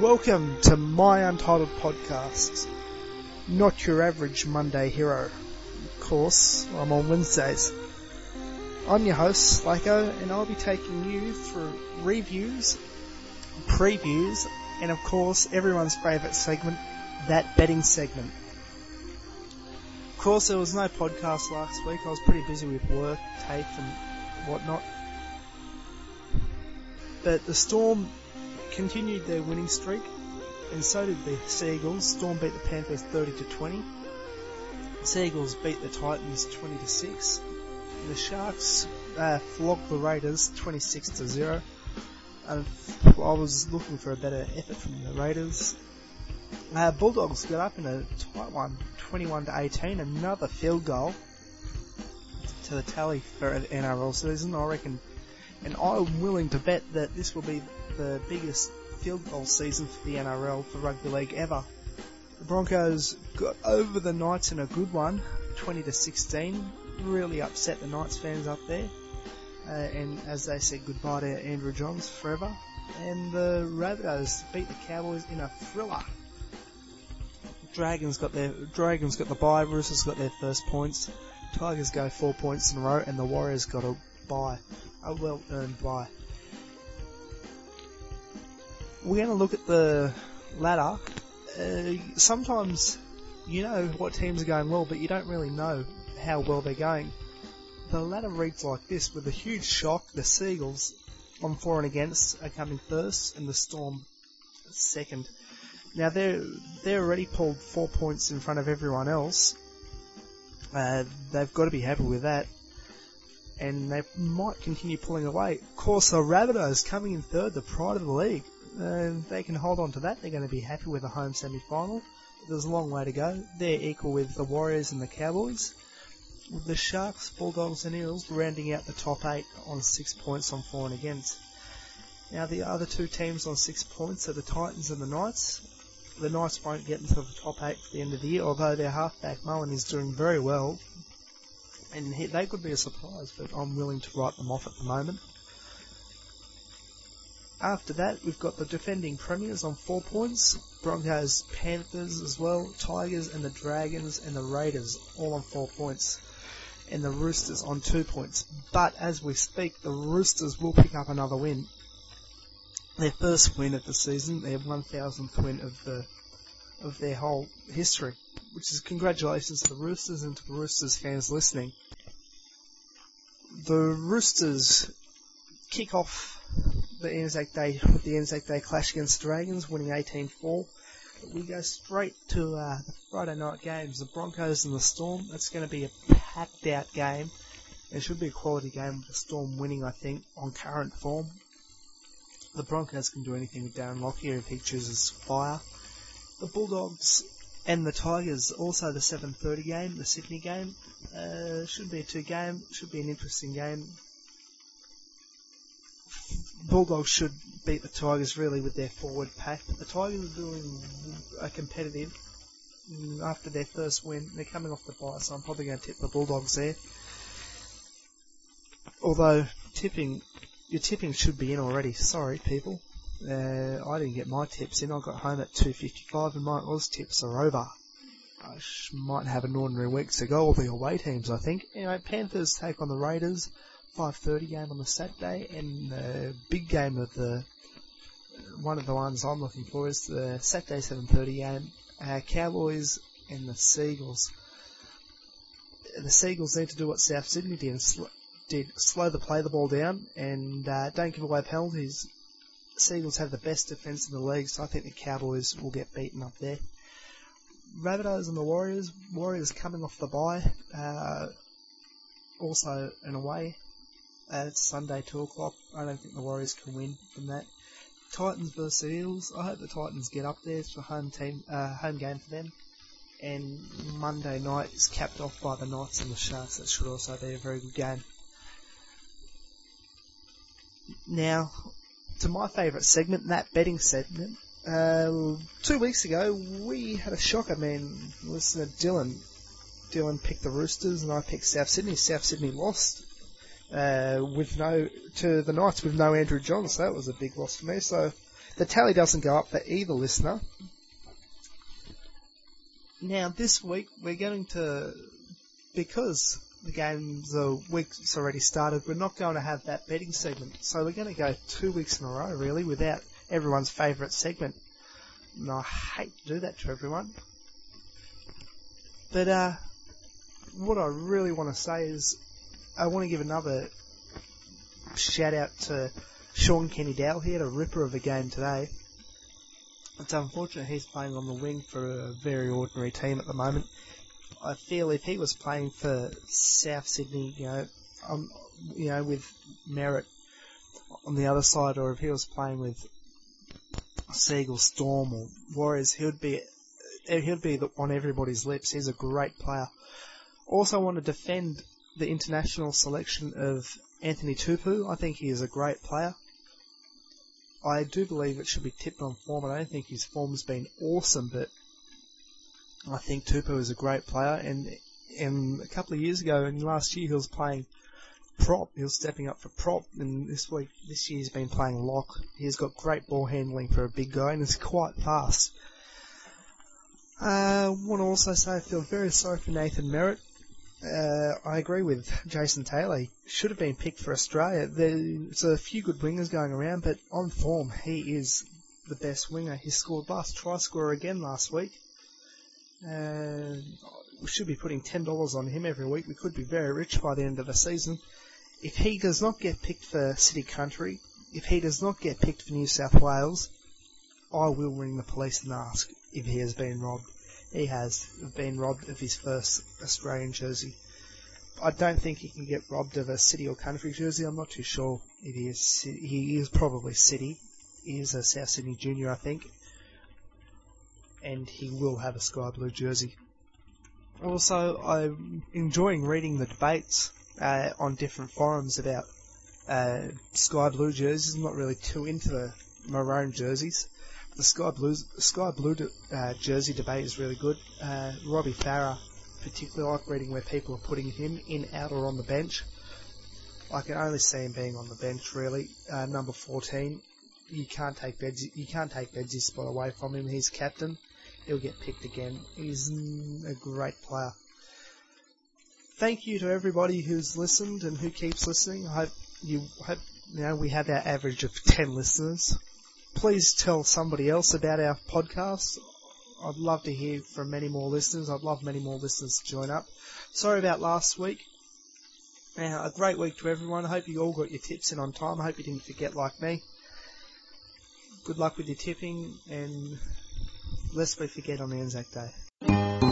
Welcome to my Untitled Podcast. Not your average Monday hero. Of course, I'm on Wednesdays. I'm your host, Slacko, and I'll be taking you through reviews, previews, and of course, everyone's favourite segment, that betting segment. Of course, there was no podcast last week. I was pretty busy with work, tape, and whatnot. But the Storm continued their winning streak, and so did the Seagulls. Storm beat the Panthers 30 to 20. The Seagulls beat the Titans 20 to 6. The Sharks uh, flogged the Raiders 26 to 0. And I was looking for a better effort from the Raiders. Uh, Bulldogs got up in a tight one, 21 to 18. Another field goal to the tally for an NRL season. I reckon, and I'm willing to bet that this will be the biggest field goal season for the NRL for rugby league ever. The Broncos got over the Knights in a good one, 20 to 16. Really upset the Knights fans up there. Uh, and as they said goodbye to Andrew Johns forever. And the Rabbitohs beat the Cowboys in a thriller. Dragons got their Dragons got the bye. Roosters got their first points. Tigers go four points in a row, and the Warriors got a bye, a well-earned bye. We're going to look at the ladder. Uh, sometimes you know what teams are going well, but you don't really know how well they're going. The ladder reads like this, with a huge shock, the Seagulls on for and against are coming first, and the Storm second. Now they're they're already pulled four points in front of everyone else. Uh, they've got to be happy with that, and they might continue pulling away. Of course, the Rabbitohs coming in third, the pride of the league. Uh, they can hold on to that. They're going to be happy with a home semi-final. There's a long way to go. They're equal with the Warriors and the Cowboys. With the Sharks, Bulldogs and Eels rounding out the top eight on six points on for and against. Now the other two teams on six points are the Titans and the Knights. The Knights won't get into the top eight for the end of the year, although their halfback Mullen is doing very well. And he, they could be a surprise, but I'm willing to write them off at the moment. After that, we've got the defending premiers on four points, Broncos, Panthers as well, Tigers and the Dragons and the Raiders all on four points, and the Roosters on two points. But as we speak, the Roosters will pick up another win. Their first win of the season, their 1000th win of the of their whole history, which is congratulations to the Roosters and to the Roosters fans listening. The Roosters kick off the Anzac Day with the Anzac Day clash against the Dragons, winning 18-4. We go straight to uh, the Friday night games, the Broncos and the Storm. That's going to be a packed out game. It should be a quality game with the Storm winning, I think, on current form. The Broncos can do anything with Darren Lockyer if he chooses fire. The Bulldogs and the Tigers, also the 7.30 game, the Sydney game. Uh, should be a two game, should be an interesting game. Bulldogs should beat the Tigers really with their forward pack, the Tigers are doing a competitive after their first win. They're coming off the bye, so I'm probably going to tip the Bulldogs there. Although tipping, your tipping should be in already. Sorry, people. Uh, I didn't get my tips in. I got home at 2:55, and my Oz tips are over. I might have an ordinary week to go. All the away teams, I think. Anyway, Panthers take on the Raiders. 5:30 game on the Saturday, and the big game of the one of the ones I'm looking for is the Saturday 7:30 game. Uh, Cowboys and the Seagulls. The Seagulls need to do what South Sydney did, sl- did slow the play the ball down and uh, don't give away penalties. Seagulls have the best defence in the league, so I think the Cowboys will get beaten up there. Rabbitohs and the Warriors. Warriors coming off the bye. Uh, also an away uh, it's Sunday, 2 o'clock. I don't think the Warriors can win from that. Titans versus Eels. I hope the Titans get up there. It's a home team, uh, home game for them. And Monday night is capped off by the Knights and the Sharks. That should also be a very good game. Now, to my favourite segment, that betting segment. Uh, two weeks ago, we had a shocker, man. Listener Dylan. Dylan picked the Roosters and I picked South Sydney. South Sydney lost uh, with no to the Knights with no Andrew Johns. So that was a big loss for me. So the tally doesn't go up for either listener. Now, this week we're going to, because the game's a week's already started, we're not going to have that betting segment. So we're going to go two weeks in a row, really, without everyone's favourite segment. And I hate to do that to everyone. But, uh, what I really want to say is, I want to give another shout out to Shaun Kenny-Dowall. He had a ripper of a game today. It's unfortunate he's playing on the wing for a very ordinary team at the moment. I feel if he was playing for South Sydney, you know, um, you know, with Merritt on the other side, or if he was playing with Seagull Storm or Warriors, he would be he'd be on everybody's lips. He's a great player. Also, want to defend the international selection of Anthony Tupou. I think he is a great player. I do believe it should be tipped on form. I don't think his form's been awesome, but I think Tupou is a great player. And, and a couple of years ago, and last year, he was playing prop. He was stepping up for prop, and this week, this year, he's been playing lock. He's got great ball handling for a big guy, and is quite fast. I uh, want to also say I feel very sorry for Nathan Merritt. Uh, I agree with Jason Taylor. He should have been picked for Australia. There's a few good wingers going around, but on form, he is the best winger. He scored last try scorer again last week. Uh, we should be putting $10 on him every week. We could be very rich by the end of the season. If he does not get picked for City Country, if he does not get picked for New South Wales, I will ring the police and ask if he has been robbed he has been robbed of his first Australian jersey. I don't think he can get robbed of a city or country jersey. I'm not too sure if he is. He is probably city. He is a South Sydney junior, I think, and he will have a sky blue jersey. Also, I'm enjoying reading the debates uh, on different forums about uh, sky blue jerseys. I'm not really too into the maroon jerseys the sky blue sky blue uh, jersey debate is really good. Uh, Robbie Farah, particularly like reading where people are putting him in, out, or on the bench. I can only see him being on the bench really. Uh, number 14, you can't take Bedsy, you can't take Bedsy's spot away from him. He's captain. He'll get picked again. He's a great player. Thank you to everybody who's listened and who keeps listening. I hope you hope you know we have our average of 10 listeners please tell somebody else about our podcast. I'd love to hear from many more listeners. I'd love many more listeners to join up. Sorry about last week. Now, a great week to everyone. I hope you all got your tips in on time. I hope you didn't forget like me. Good luck with your tipping and lest we forget on the Anzac Day.